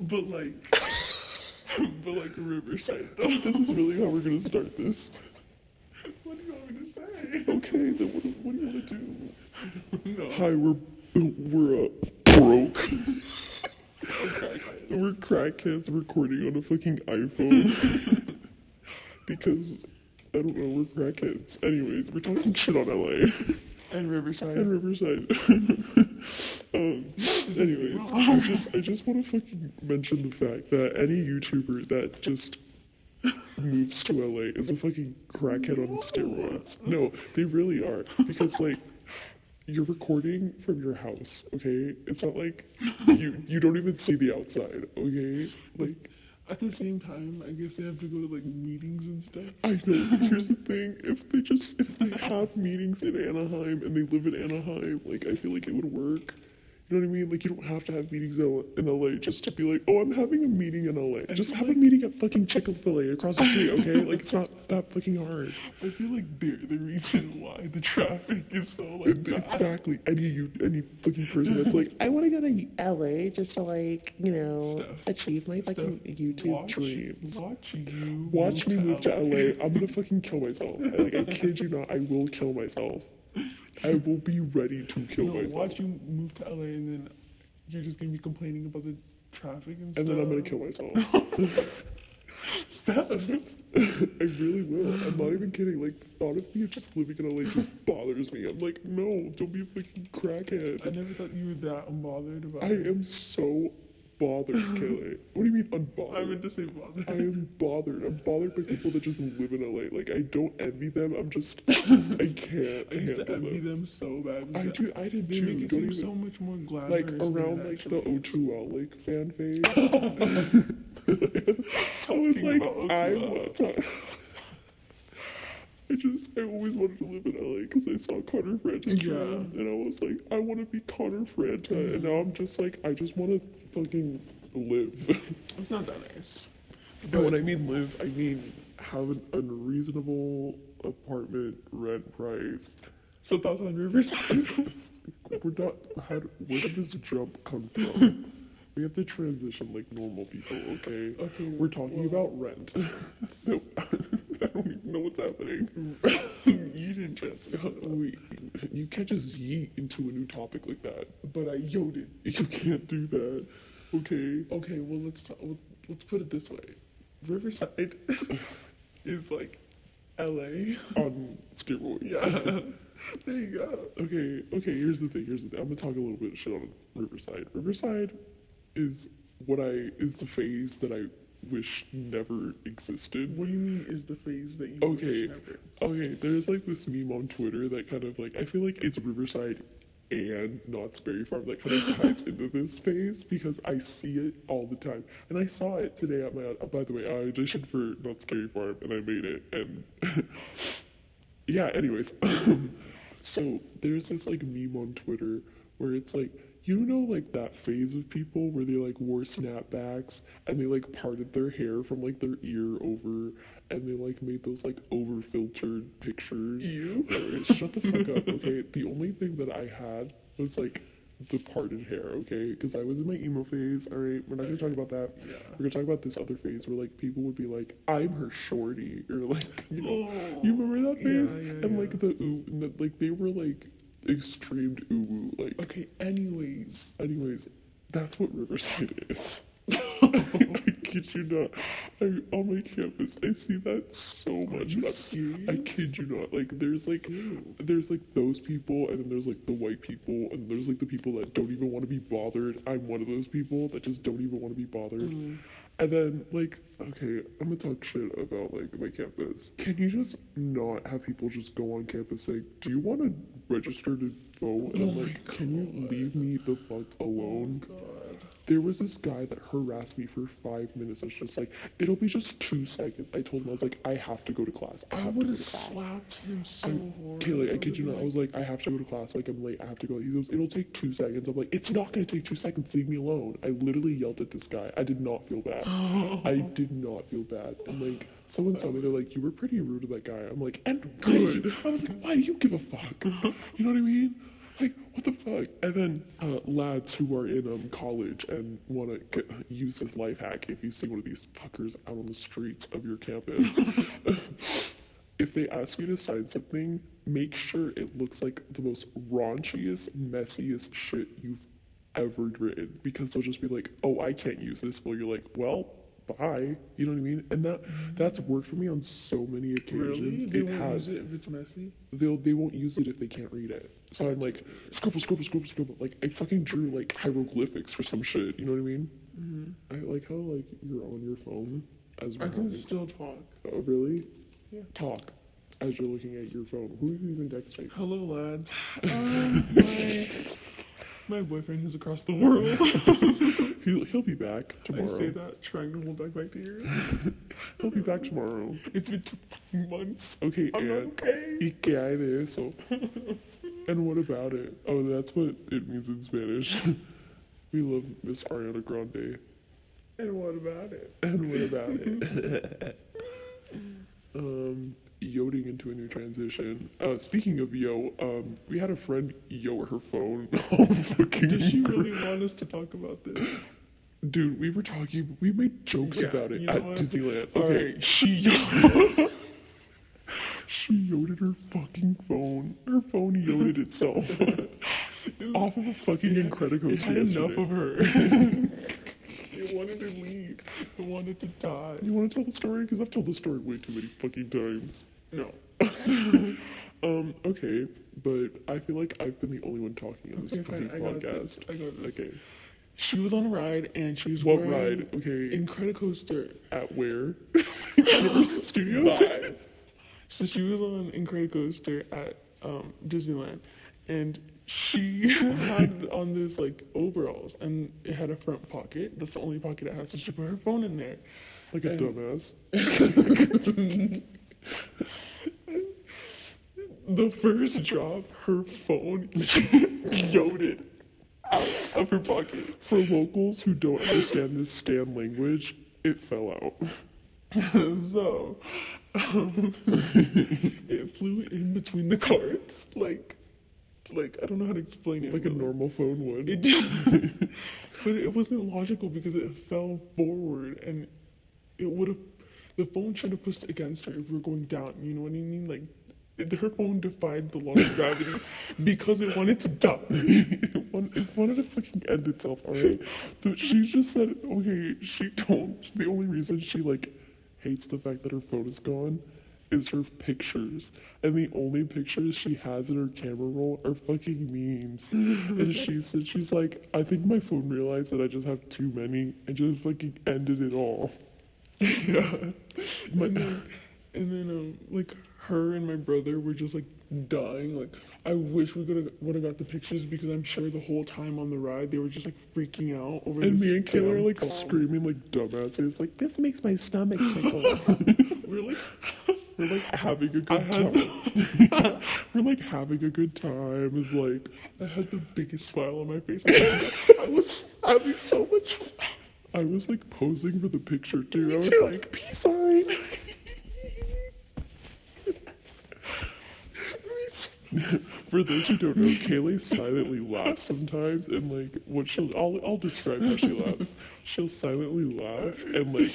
But like, but like Riverside though. This is really how we're gonna start this. What do you want me to say? Okay, then what, what do you want to do? No. Hi, we're we're uh, broke. We're crackheads recording on a fucking iPhone because I don't know. We're crackheads. Anyways, we're talking shit on LA And Riverside. and Riverside. Um, anyways, I just I just want to fucking mention the fact that any YouTuber that just moves to LA is a fucking crackhead on steroids. No, they really are because like you're recording from your house, okay? It's not like you you don't even see the outside, okay? Like At the same time, I guess they have to go to like meetings and stuff. I know. Here's the thing: if they just if they have meetings in Anaheim and they live in Anaheim, like I feel like it would work. You know what I mean? Like you don't have to have meetings in LA just to be like, oh, I'm having a meeting in LA. Just have a meeting at fucking Chick Fil A across the street, okay? like it's not that fucking hard. I feel like they're the reason why the traffic is so like bad. Exactly. Any you any fucking person that's like, I want to go to LA just to like, you know, Steph. achieve my fucking Steph, YouTube watch, dreams. Watch you. watch me move to LA. I'm gonna fucking kill myself. Like I kid you not, I will kill myself. I will be ready to kill No, myself. watch you move to LA and then you're just gonna be complaining about the traffic and stuff. and then I'm gonna kill myself. Steph. I really will. I'm not even kidding. Like the thought of me just living in LA just bothers me. I'm like, no, don't be a fucking crackhead. I never thought you were that unbothered about I it. am so bothered, Kaylee. What do you mean unbothered? I meant to say bothered. I am bothered. I'm bothered by people that just live in LA. Like I don't envy them. I'm just I can't I used to envy them. them so bad. I do. I did They too. make it seem even- so much more glamorous. like around like the actually O2L like fan phase. I was like, I O2L. want to. I just, I always wanted to live in LA because I saw Connor Franta, Yeah. and I was like, I want to be Connor Franta, and mm-hmm. now I'm just like, I just want to fucking live. It's not that nice. and when I mean live, I mean have an unreasonable apartment rent price. So thoughts on Riverside? We're not. How, where did this jump come from? We have to transition like normal people, okay? Okay, We're talking well- about rent. no, I don't even know what's happening. you didn't trust me. We, you can't just yeet into a new topic like that. But I yoded. You can't do that, okay? Okay, well let's talk. Let's put it this way: Riverside is like L.A. On steroids. Yeah, there you go. Okay, okay, here's the thing, here's the thing. I'm gonna talk a little bit of shit on Riverside. Riverside is what I is the phase that I wish never existed. What do you mean is the phase that you Okay, okay, there's like this meme on Twitter that kind of like I feel like it's Riverside and Knott's Berry Farm that kind of ties into this phase because I see it all the time. And I saw it today at my by the way, I auditioned for Knott's Berry Farm and I made it and yeah, anyways. so there's this like meme on Twitter where it's like you know like that phase of people where they like wore snapbacks and they like parted their hair from like their ear over and they like made those like over filtered pictures. You? Shut the fuck up, okay? The only thing that I had was like the parted hair, okay? Because I was in my emo phase. All right, we're not gonna talk about that. Yeah. We're gonna talk about this other phase where like people would be like, "I'm her shorty," or like, you know, Oh, you remember that phase? yeah, and yeah. like the ooh, the, like they were like extreme woo. Like, Okay, anyways, anyways, that's what Riverside is. I kid you not. I, on my campus, I see that so much. I'm- I kid you not. Like, there's like, there's like those people, and then there's like the white people, and there's like the people that don't even want to be bothered. I'm one of those people that just don't even want to be bothered. Mm. And then, like, okay, I'm gonna talk shit about like my campus. Can you just not have people just go on campus say, "Do you want to register to vote?" And Oh I'm my like, "Can you leave me the fuck alone?" There was this guy that harassed me for five minutes. It's just like, it'll be just two seconds. I told him, I was like, I have to go to class. I I would have slapped him so I'm- hard. Kaylee, I kid you not. I was like, I have to go to class. Like, I'm late. I have to go. He goes, it'll take two seconds. I'm like, it's not going to take two seconds. Leave me alone. I literally yelled at this guy. I did not feel bad. I did not feel bad. And like, someone saw me. They're like, you were pretty rude to that guy. I'm like, and good. I was like, why do you give a fuck? You know what I mean? Like, what the fuck? And then uh, lads who are in um, college and want to use this life hack if you see one of these fuckers out on the streets of your campus. if they ask you to sign something, make sure it looks like the most raunchiest, messiest shit you've ever written because they'll just be like, "Oh, I can't use this." Well, you're like, "Well, bye." You know what I mean? And that that's worked for me on so many occasions. Really? They It won't has. use it if it's messy. They'll they won't use it if they can't read it. So I'm like, scribble, scribble, scribble, scribble. Like I fucking drew like hieroglyphics for some shit. You know what I mean? Mhm. I like how like you're on your phone as I we're can still talk. Oh, really? Yeah. Talk as you're looking at your phone. Who are you even texting? Hello, lads. Um, my, my boyfriend who's across the world. He'll, he'll be back tomorrow. I say that trying to hold back my tears. He'll be back tomorrow. It's been two fucking months. Okay, I'm and okay. ¿Y qué hay de eso? and what about it? Oh, that's what it means in Spanish. we love Miss Ariana Grande. And what about it? And what about it? um, yodeling into a new transition. Uh, speaking of yo, um, we had a friend yo her phone. oh, fucking Does she really want us to talk about this? Dude, we were talking. We made jokes Yeah, about it you at what? Disneyland. All Okay, right. she she yoded her fucking phone. Her phone yoded itself off of a fucking Incredicoaster. It had enough of her. it wanted to leave. It wanted to die. You want to tell the story? Because I've told the story way too many fucking times. No. Um, okay, but I feel like I've been the only one talking on this Okay, fine. fucking I got podcast. this. I got this. Okay. She was on a ride and she was What ride? Okay. Incredicoaster. At where? Universal Studios? Bye. So she was on Incredicoaster at um, Disneyland, and she had on this like overalls, and it had a front pocket. That's the only pocket it has. So she put her phone in there. Like a And- dumbass. The first drop, her phone yoded out of her pocket. For locals who don't understand this Stan language, it fell out. so um, it flew in between the cards, like, like I don't know how to explain it. Like a normal phone would. It did, but it wasn't logical because it fell forward, and it would have. The phone should have pushed against her if we were going down. You know what I mean? Like, her phone defied the law of gravity because it wanted to die. it, wanted, it wanted to fucking end itself, alright? So she just said, okay, she told, the only reason she, like, hates the fact that her phone is gone is her pictures. And the only pictures she has in her camera roll are fucking memes. and she said, she's like, I think my phone realized that I just have too many and just fucking ended it all. yeah. And then, and then, um, like her and my brother were just like dying. Like, I wish we could have would have got the pictures because I'm sure the whole time on the ride they were just like freaking out over. And me and Kayla are like phone. screaming like dumbasses, like, This makes my stomach tickle. We're like, We're like having a good time. We're like having a good time. Is like I had the biggest smile on my face. I was having so much fun. I was like posing for the picture too. I was too. like peace sign. For those who don't know, Kaylee silently laughs sometimes, and like what she'll, I'll, I'll describe how she laughs. She'll silently laugh and like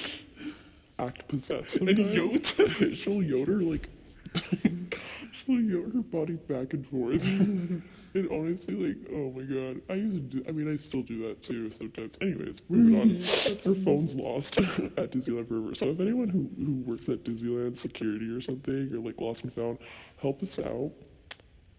act possessed. And yote. she'll yoder like she'll yoder her body back and forth. and honestly, like, oh my god, I used to do. I mean, I still do that too sometimes. Anyways, moving on. Mm-hmm. Her phone's lost at Disneyland Forever. So if anyone who who works at Disneyland security or something or like lost and found, help us out.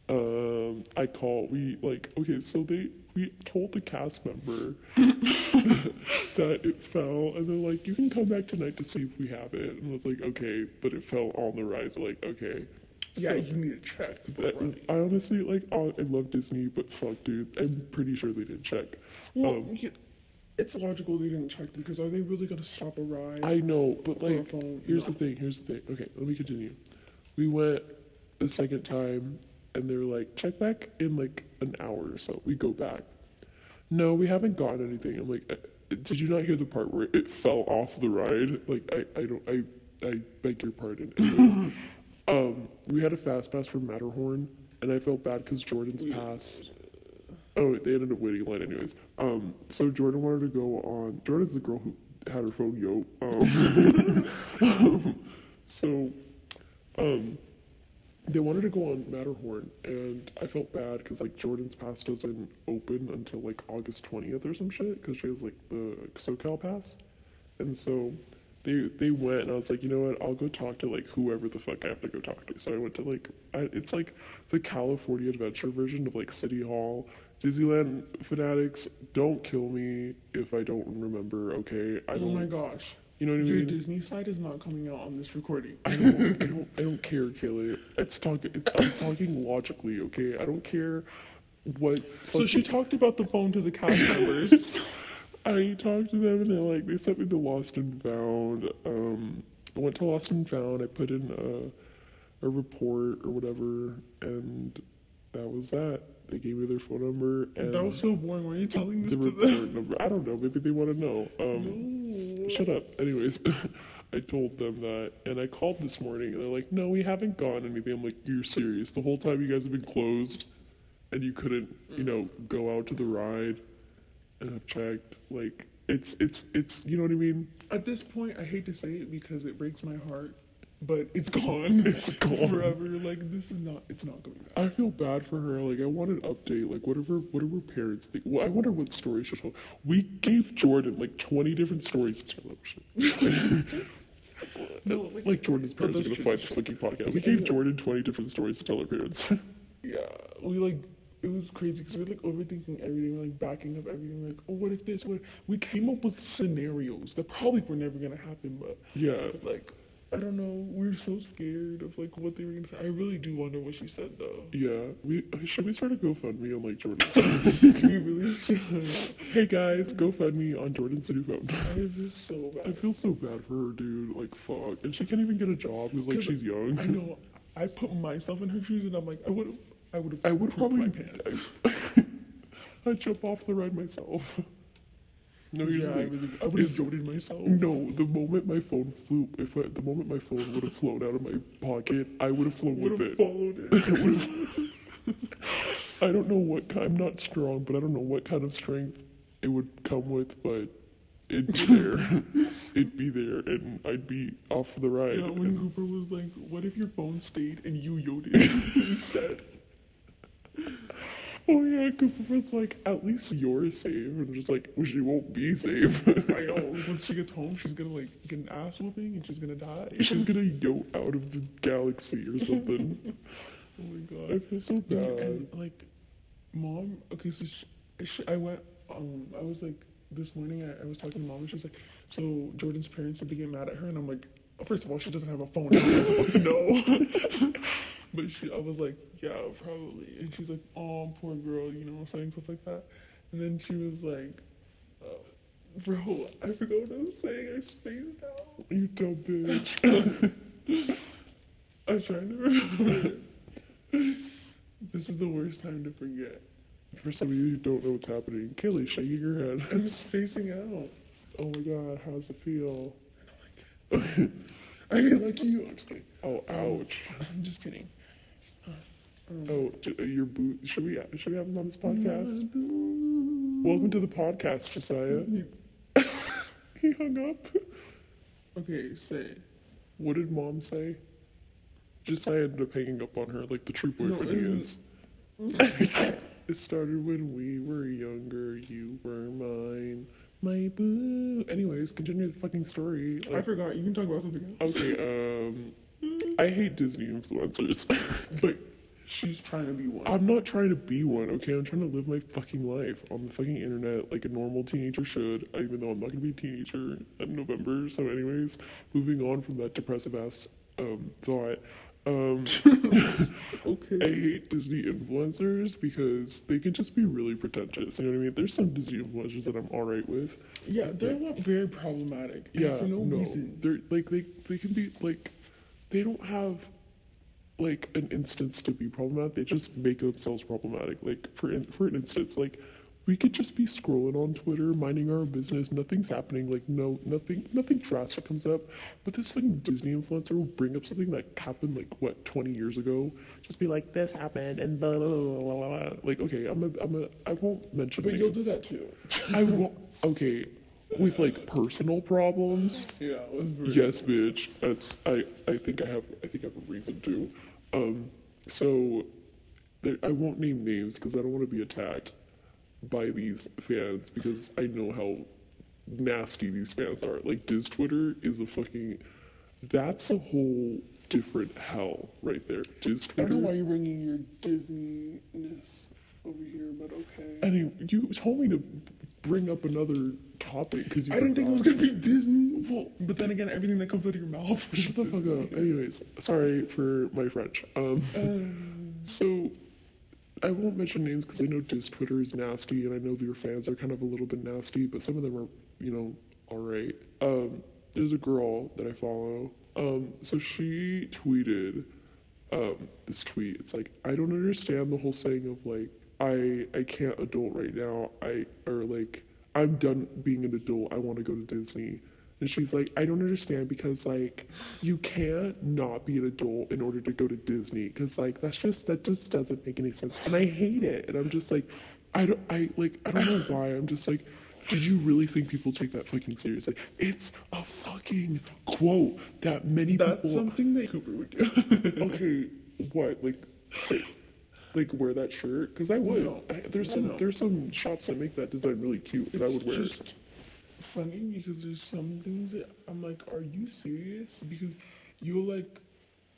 Um, I call. We like okay. So they we told the cast member that it fell, and they're like, "You can come back tonight to see if we have it." And I was like, "Okay," but it fell on the ride. Like, "Okay." Yeah, So- you need to check. that- I honestly like. I love Disney, but fuck, dude. I'm pretty sure they didn't check. Well, Um, yeah, it's logical they didn't check because are they really gonna stop a ride? I know, but like, here's no. the thing. Here's the thing. Okay, let me continue. We went the second time, and they're like, check back in like an hour or so. We go back. No, we haven't gotten anything. I'm like, "Uh, did you not hear the part where it fell off the ride? Like, I, I don't, I, I beg your pardon. Anyways, um, we had a fast pass for Matterhorn, and I felt bad because Jordan's passed. Oh, they ended up waiting in line anyways. Um, so Jordan wanted to go on. Jordan's the girl who had her phone yo. Um, um, so, um, they wanted to go on Matterhorn, and I felt bad because like Jordan's pass doesn't open until like August twentieth or some shit because she has like the SoCal pass, and so they they went and I was like, you know what, I'll go talk to like whoever the fuck I have to go talk to. So I went to like I, it's like the California Adventure version of like City Hall. Disneyland fanatics, don't kill me if I don't remember. Okay, I Oh don't. my gosh. You know what I Your mean? Disney side is not coming out on this recording. I don't, I don't, I don't care, Kaylee. It's talking. It's, I'm talking logically, okay? I don't care what. So she talked about the phone to the cast members. I talked to them and they're like, they sent me to Lost and Found. Um, I went to Lost and Found. I put in a, a report or whatever, and that was that. They gave me their phone number and that was so boring. Why are you telling this the to them? number. I don't know. Maybe they want to know. Um, Shut up. Anyways, I told them that, and I called this morning, and they're like, "No, we haven't gone anything." I'm like, "You're serious? The whole time you guys have been closed, and you couldn't, you know, go out to the ride and have checked. Like, it's, it's, it's. You know what I mean? At this point, I hate to say it because it breaks my heart, but it's gone. It's gone. forever. Like this is not. It's not going back. I feel bad for her. Like, I want an update. Like, whatever, What are her parents think. Well, I wonder what story she'll tell. We gave Jordan like 20 different stories to tell. him. No, Like Jordan's parents are gonna find this fucking podcast. We gave. Jordan twenty different stories to tell her parents. Yeah, we like it was crazy because we were like overthinking everything, we're, like backing up everything. Like, oh, what if this? What? We came up with scenarios that probably were never gonna happen, but yeah, like, I don't know. We are so scared of like what they were gonna say. I really do wonder what she said though. yeah. We uh, should we start a GoFundMe on like Jordan's. we really should. hey guys, GoFundMe on Jordan's new phone. I was so I feel so bad for her, dude. Like fuck, and she can't even get a job because like 'Cause she's young. I know. I put myself in her shoes, and I'm like, I would have. I would have. I would probably. my pants. I'd jump off the ride myself. No, here's yeah, the I, thing. I would have yoded myself. No, the moment my phone flew, if I, the moment my phone would have flown out of my pocket, I would have flown would with have it. followed it. I would've- I don't know what kind. I'm not strong, but I don't know what kind of strength it would come with, but it'd be there. it'd be there, and I'd be off the ride. Yeah, when Cooper was like, "What if your phone stayed and you yoded instead?" Oh yeah, Cooper was like, "At least you're safe," and I'm just like, "Well, she won't be safe. I know. Once she gets home, she's gonna like get an ass whooping and she's gonna die. She's gonna yo out of the galaxy or something." oh my god. I feel so bad. and like, mom. Okay, so she, she, I went. Um, I was like this morning. I, I was talking to mom and she was like, "So Jordan's parents said to get mad at her," and I'm like, first of all, she doesn't have a phone. How am I supposed to know? but she, I was like, yeah, probably. And she's like, oh, poor girl, you know, saying stuff like that. And then she was like, uh, bro, I forgot what I was saying. I spaced out. You dumb bitch. I'm trying to remember. this is the worst time to forget. For some of you who don't know what's happening, Kaylee shaking her head. I'm spacing out. Oh my god, how's it feel? I feel like you. I'm just kidding. Oh, ouch. I'm just kidding. Oh, your boot. Should we should we have him on this podcast? Welcome to the podcast, Josiah. he hung up. Okay, say. What did mom say? Josiah ended up hanging up on her like the true boyfriend it he is. it started when we were younger. You were mine, my boo. Anyways, continue the fucking story. I forgot. You can talk about something else. okay, um, I hate Disney influencers, But she's trying to be one. I'm not trying to be one, okay? I'm trying to live my fucking life on the fucking internet like a normal teenager should, even though I'm not gonna be a teenager in November. So, anyways, moving on from that depressive ass um, thought. Um, okay. I hate Disney influencers because they can just be really pretentious. You know what I mean? There's some Disney influencers that I'm alright with. Yeah, they're not very problematic. Yeah, for no, no, reason. they're like they they can be like they don't have like an instance to be problematic. They just make themselves problematic. Like for in, for an instance, like we could just be scrolling on Twitter, minding our own business. Nothing's happening. Like no, nothing, nothing drastic comes up. But this fucking Disney influencer will bring up something that happened like what 20 years ago. Just be like, this happened and blah blah blah blah. blah. Like okay, I'm a, I'm a, I won't mention. But you'll do that too. I won't. Okay, with like personal problems. Yeah. it was very- Yes, bitch. That's I. I think I have. I think I have a reason to. Um. So, there, I won't name names because I don't want to be attacked by these fans because I know how nasty these fans are. Like Diz Twitter is a fucking. That's a whole different hell right there. Diz I don't know why you're bringing your Disney-ness over here, but okay. Anyway, you told me to bring up another topic because I didn't think it was gonna be Disney. Well, but then again, everything that comes out of your mouth. Shut the fuck up. Anyways, sorry for my French. Um, so I won't mention names because I know Diz Twitter is nasty, and I know your fans are kind of a little bit nasty, but some of them are, you know, all right. Um, there's a girl that I follow. Um, so she tweeted um, this tweet. It's like I don't understand the whole saying of like I I can't adult right now. I or like I'm done being an adult. I want to go to Disney. And she's like, I don't understand because like you can't not be an adult in order to go to Disney because like that's just that just doesn't make any sense. And I hate it. And I'm just like, I don't I like I don't know why. I'm just like, did you really think people take that fucking seriously? It's a fucking quote that many That's people something that Cooper would do. okay, what like say like wear that shirt? Because I would. No. I, there's some no. there's some shops that make that design really cute, and I would wear just it. funny because there's some things that I'm like, are you serious? Because you'll like,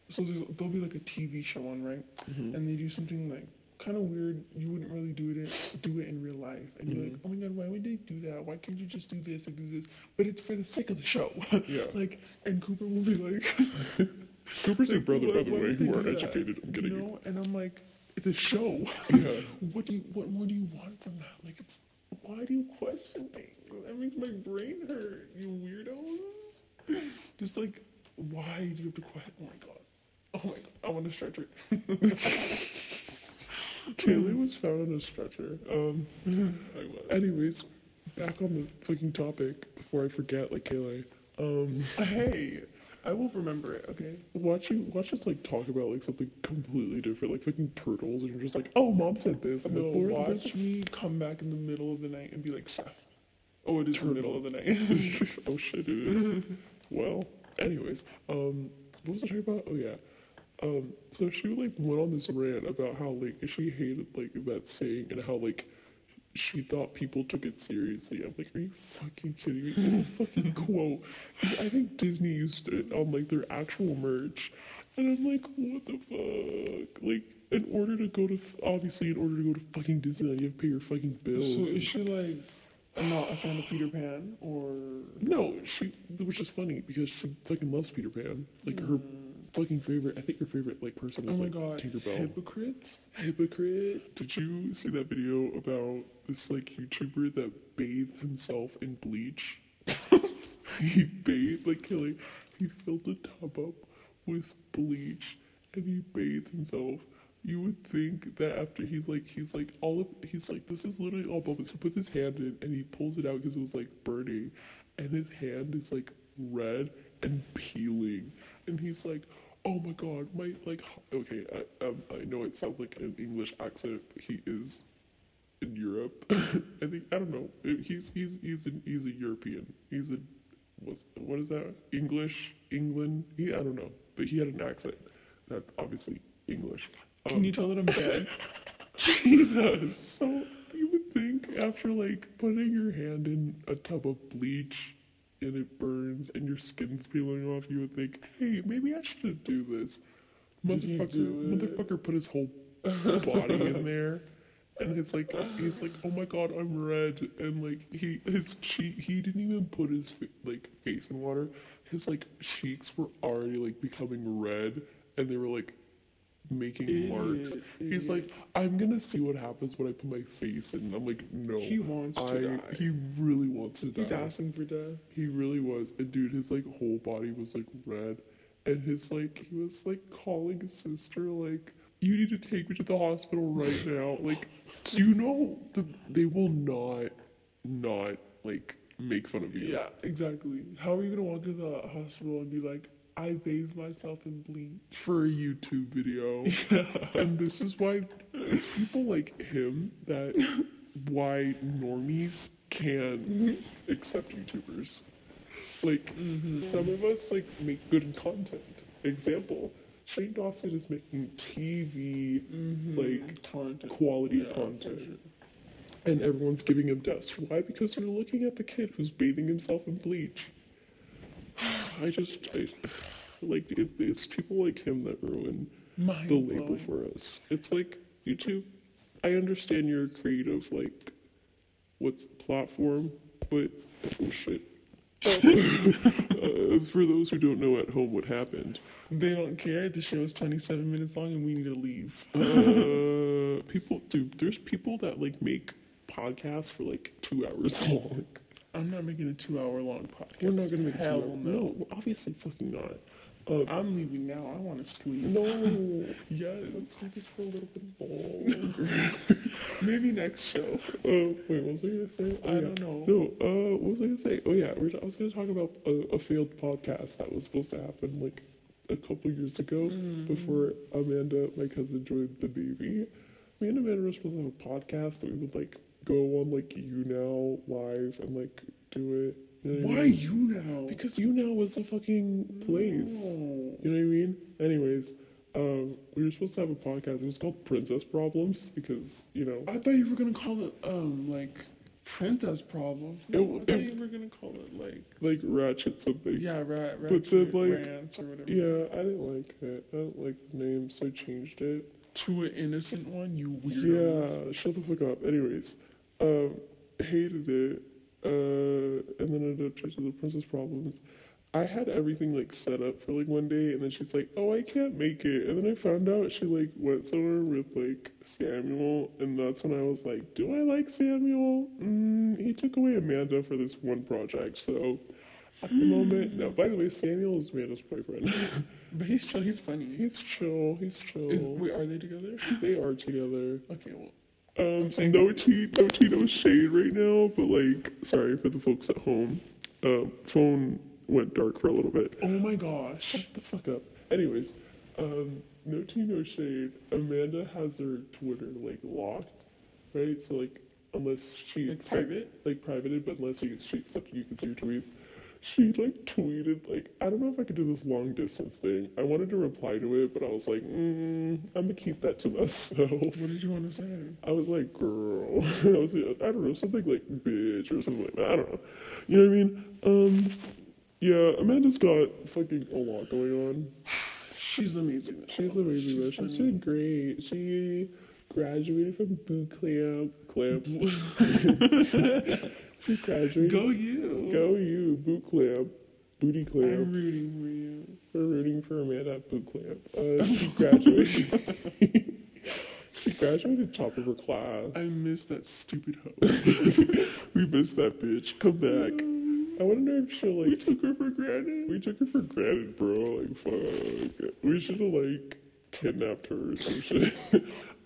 so there's there'll be like a TV show on, right? Mm-hmm. And they do something like kind of weird. You wouldn't really do it do it in real life, and you're like, Mm-hmm. oh my god, why would they do that? Why can't you just do this and do this? But it's for the sake of the show. Yeah. like, and Cooper will be like. Cooper's your brother, by the way, who are educated. I'm getting you you. know? And I'm like, a show. Yeah. what do you? What more do you want from that? Like, it's why do you question things? That makes my brain hurt. You weirdos. Just like, why do you have to question? Oh my god. Oh my god. I want to stretch it. Kaylee was found on a stretcher. Um. Anyways, back on the fucking topic before I forget, like Kaylee. Um. hey, I will remember it. Okay. Watch you watch us like talk about like something completely different, like fucking turtles, and you're just like, oh, mom said this, and No, Laura- watch me come back in the middle of the night and be like, Seth. Oh, it is the middle of the night. oh shit, it is. well, anyways, um, what was I talking about? Oh yeah, um, so she like went on this rant about how like she hated like that saying and how like she thought people took it seriously. I'm like, are you fucking kidding me? It's a fucking quote. I think Disney used it on um, like their actual merch, and I'm like, what the fuck? Like. In order to go to, obviously, in order to go to fucking Disneyland, you have to pay your fucking bills. so is she like not a fan of Peter Pan or? No, she, which is funny because she fucking loves Peter Pan. Like her hmm. Fucking favorite, I think your favorite like person Oh is my like god, Tinkerbell. hypocrites. Hypocrite. Did you see that video about this like YouTuber that bathed himself in bleach? he bathed like killing. He filled a tub up with bleach and he bathed himself. You would think that after he's like he's like all of he's like this is literally all bubbles. He puts his hand in and he pulls it out because it was like burning, and his hand is like red and peeling, and he's like, oh my god, my like okay, I um, I know it sounds like an English accent. He is in Europe. I think I don't know. He's he's he's an, he's a European. He's a what's what is that? English, England. He I don't know, but he had an accent. That's obviously English. Can Um, you tell that I'm dead? Jesus. So you would think after like putting your hand in a tub of bleach and it burns and your skin's peeling off, you would think, hey, maybe I should do this. Did Motherfucker, do motherfucker put his whole body in there. And it's like he's like, oh my god, I'm red, and like he his cheek, he didn't even put his like face in water. His like cheeks were already like becoming red, and they were like making marks. He's like, I'm gonna see what happens when I put my face in. I'm like, no. He wants to I, die. He really wants to die. He's die. asking for death. He really was. And dude, his like whole body was like red. And his like he was like calling his sister like you need to take me to the hospital right now. Like, do you know the they will not not like make fun of you. Yeah, exactly. How are you gonna walk to the hospital and be like, I bathed myself in bleach? for a YouTube video. And this is why it's people like him that why normies can accept YouTubers. Like mm-hmm. some of us like make good content. Example, Shane Dawson is making TV mm-hmm. like Content. quality Yeah, content. sure. And everyone's giving him dust. Why? Because they're looking at the kid who's bathing himself in bleach. I just, I, like, it, it's people like him that ruin Mind the label blowing. for us. It's like, YouTube, I understand you're a creative, like, what's the platform, but, oh shit. uh, for those who don't know at home what happened, They don't care. The show is 27 minutes long and we need to leave. uh, people, dude, there's people that, like, make podcasts for, like, two hours long. I'm not making a two hour long podcast. We're not gonna make Hell two hour. no. No, obviously fucking not. Uh, I'm leaving now. I want to sleep. no, Yes. let's do this for a little bit longer. Maybe next show. Uh, wait, what was I gonna say? Oh, I yeah. don't know. No, uh, what was I gonna say? Oh yeah, we're, I was gonna talk about a, a failed podcast that was supposed to happen like a couple years ago Mm. before Amanda, my cousin, joined the Navy. Me and Amanda were supposed to have a podcast that we would like go on like YouNow live and like do it. You know what I Why mean? you now? Because YouNow was the fucking place. No. You know what I mean? Anyways, um, we were supposed to have a podcast. It was called Princess Problems because you know I thought you were gonna call it um like princess problems. No, It- I thought it- you were gonna call it like like ratchet something. yeah, rat, rat, But then, like, rants or whatever. Yeah, I didn't like it. I didn't like the name, so I changed it. To an innocent one, you weirdo. Yeah, shut the fuck up. Anyways, um, hated it. Uh, and then I ended up changing the Princess Problems. I had everything like set up for like one day, and then she's like, "Oh, I can't make it." And then I found out she like went somewhere with like Samuel, and that's when I was like, "Do I like Samuel?" Mm, he took away Amanda for this one project, so at the moment, no. By the way, Samuel is Amanda's boyfriend. But he's chill. He's funny. he's chill. He's chill. Is, wait, are they together? they are together. Okay, well, Um, no tea, no tea, no shade right now, but like, sorry for the folks at home. Um, phone went dark for a little bit. oh my gosh. Shut the fuck up. Anyways, um, no tea, no shade. Amanda has her Twitter like locked, right? So like, unless she Like private? like privated, but unless you, she accepts you can see her tweets. She like tweeted like I don't know if I could do this long distance thing. I wanted to reply to it, but I was like, mm, I'm gonna keep that to myself. What did you want to say? I was like, girl. I was, like, I don't know, something like bitch or something like that. I don't know. You know what I mean? Um, yeah, Amanda's got fucking a lot going on. She's amazing. though. She's amazing though. She's doing great. She graduated from boot camp. Clamp. she graduated. Go you. Go you. Boot clamp. Booty clamps. I'm rooting for you. We're rooting for Amanda at boot camp. Uh, she graduated. she graduated top of her class. I miss that stupid hoe. we missed that bitch. Come back. I want to know if she'll like. we took her for granted. We took her for granted, bro. Like, fuck. We should have, like, kidnapped her or some shit.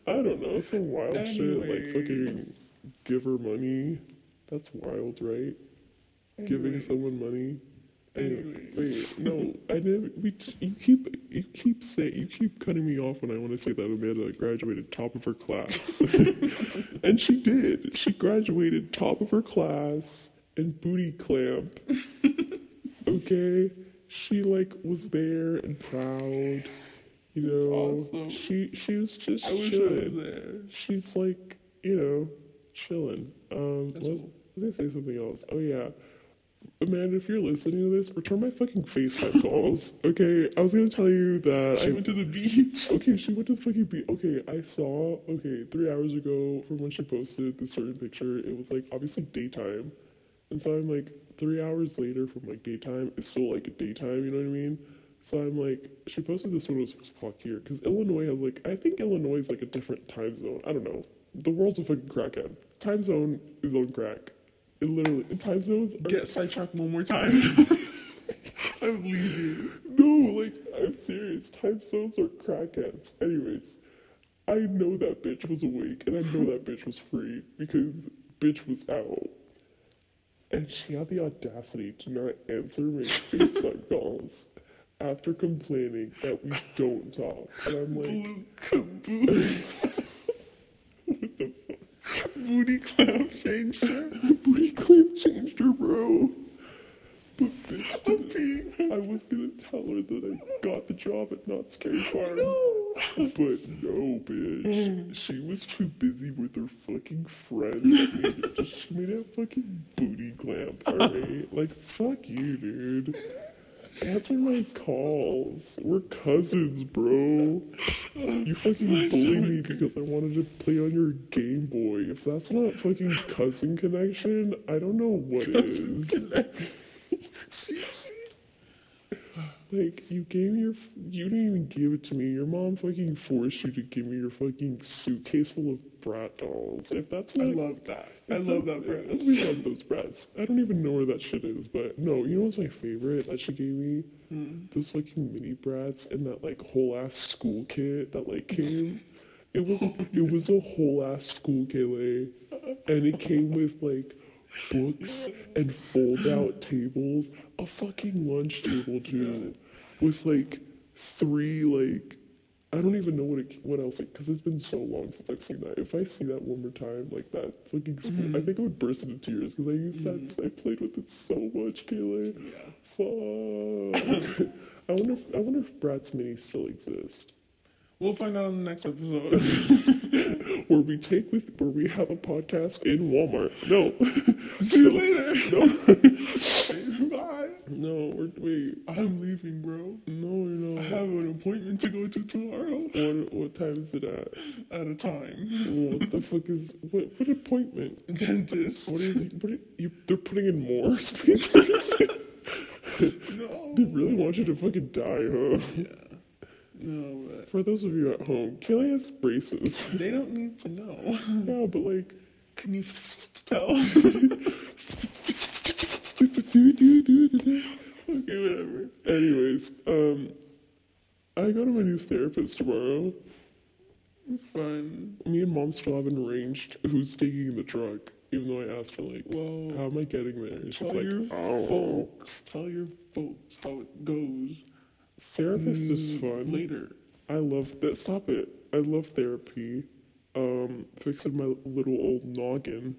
I don't know. Some wild shit. Like, fucking give her money. That's wild, right? Giving someone money. Anyway, wait, no, I never. We t- you keep you keep saying you keep cutting me off when I want to say that Amanda graduated top of her class, and she did. She graduated top of her class and booty clamp. okay, she like was there and proud. You know, Awesome. she she was just I chilling. was there. She's like, you know, chilling. Um, Was, I gonna say something else? Oh yeah, Amanda, if you're listening to this, return my fucking FaceTime calls. Okay, I was gonna tell you that She I went to the beach. Okay, she went to the fucking beach. Okay, I saw. Okay, three hours ago from when she posted this certain picture, it was like obviously daytime, and so I'm like three hours later from like daytime, it's still like daytime. You know what I mean? So I'm like, she posted this when it was six o'clock here because Illinois has like I think Illinois is like a different time zone. I don't know. The world's a fucking crackhead. Time zone is on crack. It literally time zones are Get sidetracked one more time. I'm leaving. No, like I'm serious. Time zones are crackheads. Anyways, I know that bitch was awake and I know that bitch was free because bitch was out. And she had the audacity to not answer my FaceTime calls after complaining that we don't talk. And I'm like, Blue caboose. Booty clamp changer. Clamp changed her, bro. But bitch. I was gonna tell her that I got the job at Knott's Scary Farm. No. But no, bitch. She was too busy with her fucking friends. she made a fucking booty clamp, alright? like, fuck you, dude. Answer my calls. We're cousins, bro. You fucking bullied me because I wanted to play on your Game Boy. If that's not fucking cousin connection, I don't know what what is. Like, you gave me your, you didn't even give it to me. Your mom fucking forced you to give me your fucking suitcase full of Bratz dolls. If that's I not, love that. I love that brand. we love those brats. I don't even know where that shit is, but no, you know what's my favorite that she gave me? Hmm. Those fucking mini Bratz and that like whole ass school kit that like came. It was it was a whole ass school Kaylee, and it came with like books and fold out tables, a fucking lunch table too, with like three like I don't even know what it what else because it's been so long since I've seen that. If I see that one more time, like that fucking school, mm-hmm. I think I would burst into tears because I used that mm-hmm. I played with it so much, Kaylee. Yeah. Fuck. I wonder if I wonder if Bratz Mini still exist. We'll find out in the next episode. Where we take with where we have a podcast in Walmart. No. See you later. No. Bye. No, wait. I'm leaving, bro. No, you're I have an appointment to go to tomorrow What, what time is it at? at a time. What the fuck is what? What appointment? Dentist. What is it? What are, you? They're putting in more spacers. No. they really want you to fucking die, huh? No, but For those of you at home, Kelly has braces. they don't need to know. yeah, but like. Can you tell? okay, whatever. Anyways, um, I go to my new therapist tomorrow. Fun. Me and mom still haven't arranged who's taking the truck, even though I asked her like, Well, how am I getting there? She's Tell like, your oh, folks. Tell your folks how it goes. Therapist is Mm, fun. Later. I love that. Stop it. I love therapy. Um, fixing my little old noggin.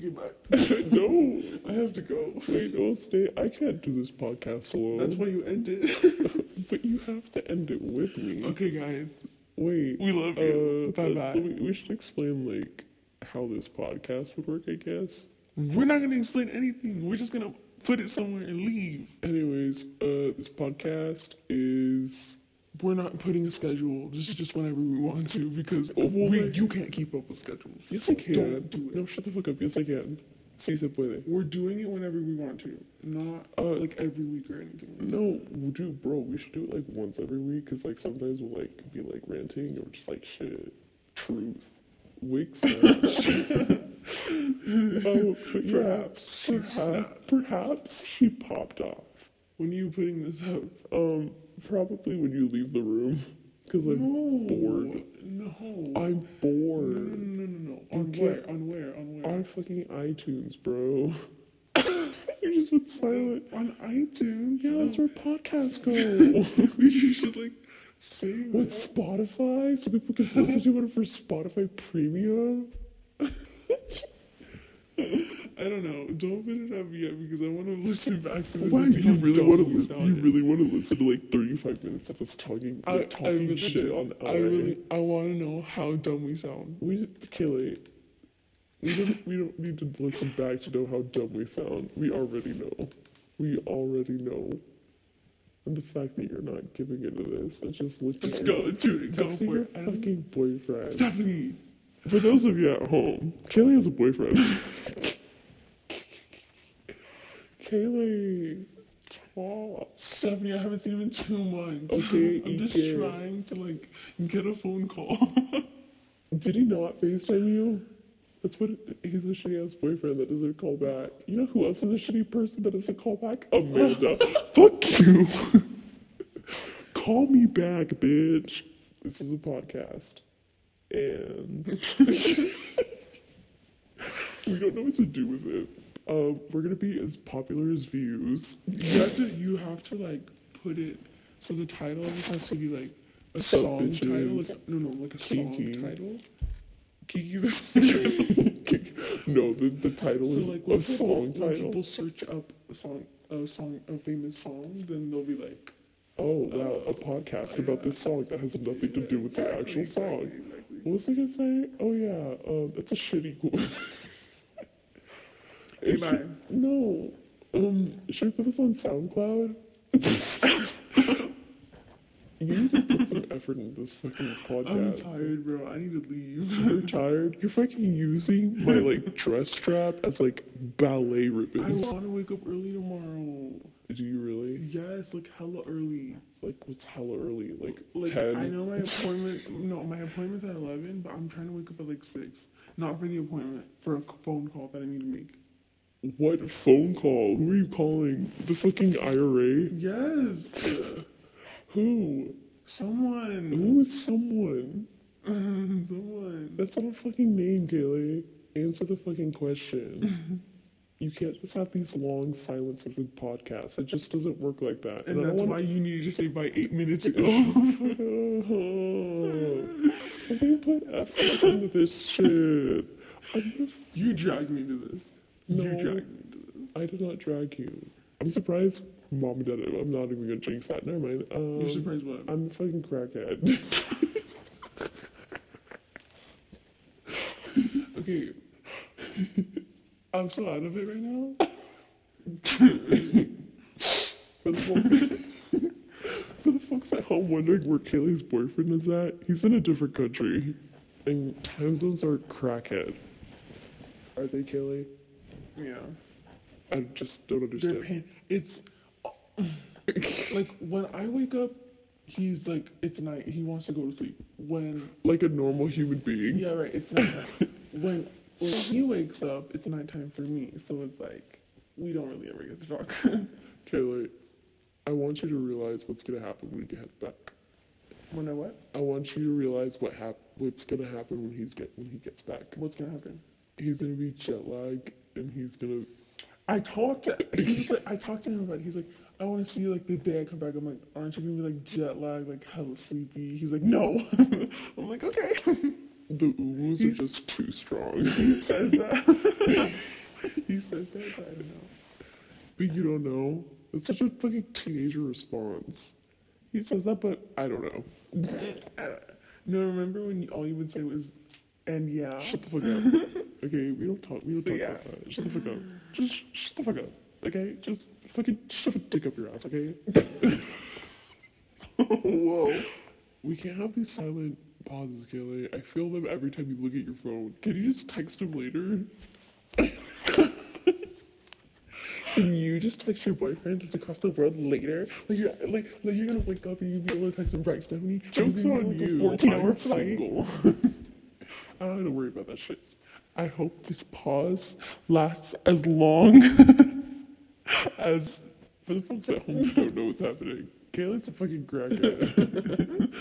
Goodbye. no, I have to go. wait, no, stay. I can't do this podcast alone. That's why you end it. But you have to end it with me. okay, guys. Wait. We love you. Uh, Bye-bye. We, we should explain like how this podcast would work, I guess. We're not gonna explain anything. We're just gonna put it somewhere and leave. Anyways, uh, this podcast is We're not putting a schedule. This is just whenever we want to because Oh, well, we, you can't keep up with schedules. yes, I can. Don't do it. No, shut the fuck up. Yes, I can. Si se puede. We're doing it whenever we want to, not Uh, like every week or anything. No, dude, bro, we should do it like once every week because like sometimes we'll like be like ranting or just like shit, truth, snatch. oh, but yeah, Perhaps perhaps, perhaps she popped off. When are you putting this up? Um, probably when you leave the room because I'm bored. No. I'm bored. no, no, no, no. On where? On where? On where? On fucking iTunes, bro. you just went silent. On iTunes. Yeah, that's where podcasts go. you should like save With. Spotify, so people can listen to it for Spotify Premium. I don't know. Don't put it up yet because I want to listen back to this. Why you really want to listen? You really want to listen to like thirty-five minutes of us talking, I, like, I talking really shit do. on LA? I really, I want to know how dumb we sound. we Kelly, we don't we don't need to listen back to know how dumb we sound. We already know. We already know. And the fact that you're not giving into this and just looking Just go, do it. Go for your it. I don't- fucking boyfriend. Stephanie. For those of you at home, Kaylee has a boyfriend. Kaylee. Stephanie, I haven't seen him in two months. Okay, I'm just trying to like get a phone call. Did he not FaceTime you? That's what he's a shitty ass boyfriend that doesn't call back. You know who else is a shitty person that doesn't call back? Amanda. Fuck you. call me back, bitch. This is a podcast. And we don't know what to do with it. Um, we're gonna be as popular as views. You have to you have to like put it so the title has to be like a Sup, song title. bitches. Like, no, no, like a song title. Kiki's no, the, the title So is like a when people, song when title. people search up a song, a song, a famous song, then they'll be like, Oh wow, a podcast about this song that has nothing to do with the actual song. What was I gonna say? Oh yeah, um, that's a shitty cool. Hey, bye. No, um, should we put this on SoundCloud? you need to put some effort into this fucking podcast. "I'm tired, bro. I need to leave." You're tired. You're fucking using my like dress strap as like ballet ribbons. I want to wake up early tomorrow. Do you really? Yes, like hella early. Like what's hella early? Like, Like ten? I know my appointment. No, my appointment's at eleven, but I'm trying to wake up at like six. Not for the appointment, for a phone call that I need to make. What phone call? Who are you calling? The fucking IRA? Yes, Who? someone, Who is someone? someone. That's not a fucking name, Kaylee. Answer the fucking question. you can't just have these long silences in podcasts. It just doesn't work like that. And I don't that's why you needed to say by eight minutes ago. Me put effort into this shit. You dragged me to this. No. You dragged me to this. I did not drag you. I'm surprised mom and dad. I'm not even gonna jinx that. Never mind. Um, You're surprised what? I'm a fucking crackhead. Okay. I'm so out of it right now. for, the folks, for the folks at home wondering where Kaylee's boyfriend is at, he's in a different country, and time zones are crackhead. Are they, Kaylee? Yeah. I just don't understand. They're pain. It's like when I wake up, he's like, it's night. He wants to go to sleep. When like a normal human being. yeah, right. It's nighttime. when when he wakes up, it's nighttime for me. So it's like we don't really ever get to talk. Kaylee, I want you to realize what's gonna happen when you get back. when I what? I want you to realize what hap- what's gonna happen when he's get when he gets back. What's gonna happen? He's gonna be jet lagged, and he's gonna. I talked to he's like I talked to him about it. He's like, I want to see you like the day I come back. I'm like, aren't you gonna be like jet lag, like hella sleepy? He's like, no. I'm like, okay. The oohs are just too strong. he says that. he says that, but I don't know. but you don't know. It's such a fucking teenager response. He says that, but I don't know. I don't- No, remember when you, all you would say was, and yeah. Shut the fuck up. Okay, we don't talk. We don't So, talk yeah. about that. Shut the fuck up. Just sh- shut the fuck up. Okay, just fucking shove a dick up your ass. Okay. Whoa. We can't have these silent pauses, Kaylee. I feel them every time you look at your phone. Can you just text him later? Can you just text your boyfriend that's across the world later? Like you're like, like you're gonna wake up and you'll be able to text him right, Stephanie. Joke's on like you. A 14 hour I'm single. I ah, don't have to worry about that shit. I hope this pause lasts as long as For the folks at home who don't know what's happening, Kaylee's a fucking crackhead.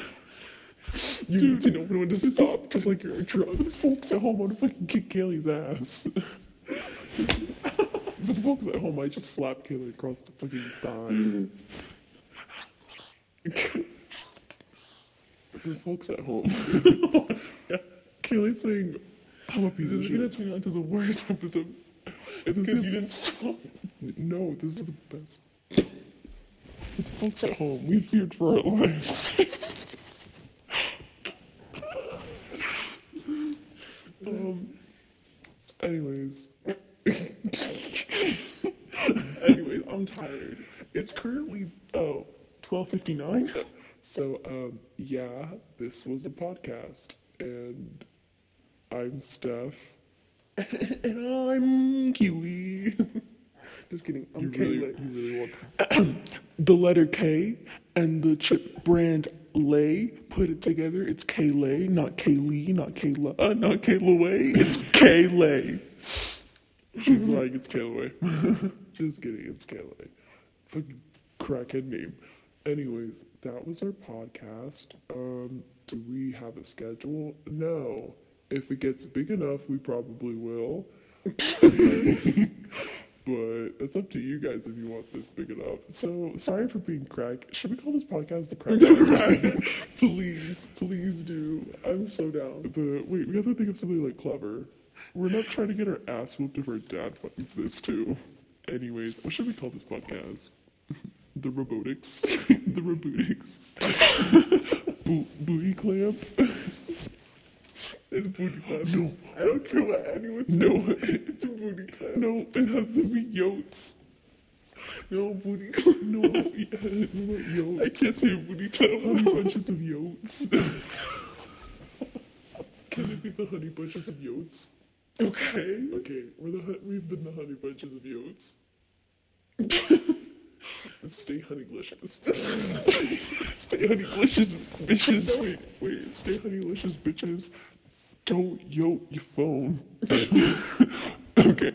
You need to know when to stop. just like you're drunk. For the folks at home, I want to fucking kick Kaylee's ass. For the folks at home, I just slap Kaylee across the fucking thigh. For the folks at home, Kaylee's saying, I'm a piece This of is gonna turn out into the worst episode this because you didn't stop. No, this is the best. For the folks at home, we feared for our lives. um. Anyways, Anyways, I'm tired. It's currently oh, 12:59. so um, yeah, this was a podcast, and I'm Steph. and I'm Kiwi. Just kidding. I'm You Kayla. really, you really want. the letter K and the chip brand Lay put it together. It's K Lay, not Kaylee, not Kayla, uh, not Kayla Way. It's K Lay. She's like, it's Kayla. Just kidding, it's Kayla. Fucking crackhead name. Anyways, that was our podcast. Um, do we have a schedule? No. If it gets big enough, we probably will. but it's up to you guys if you want this big enough. So sorry for being crack. Should we call this podcast the crack? please, please do. I'm so down. The wait, we have to think of something like clever. We're not trying to get our ass whooped if our dad finds this too. Anyways, what should we call this podcast? the robotics, the robotics, Bo- booty clamp. It's booty clap. No, I don't care what anyone says. No, it's a booty clap. no, it has to be yotes. No booty clap. No, yeah, yotes? I can't say booty clap. honey bunches of yotes. Can it be the honey bunches of yotes? Okay. Okay, we're the we've been the honey bunches of yotes. Stay honeylicious. Stay honeylicious, bitches. No, Wait, wait, stay honeylicious, bitches. Don't yoke your phone. okay.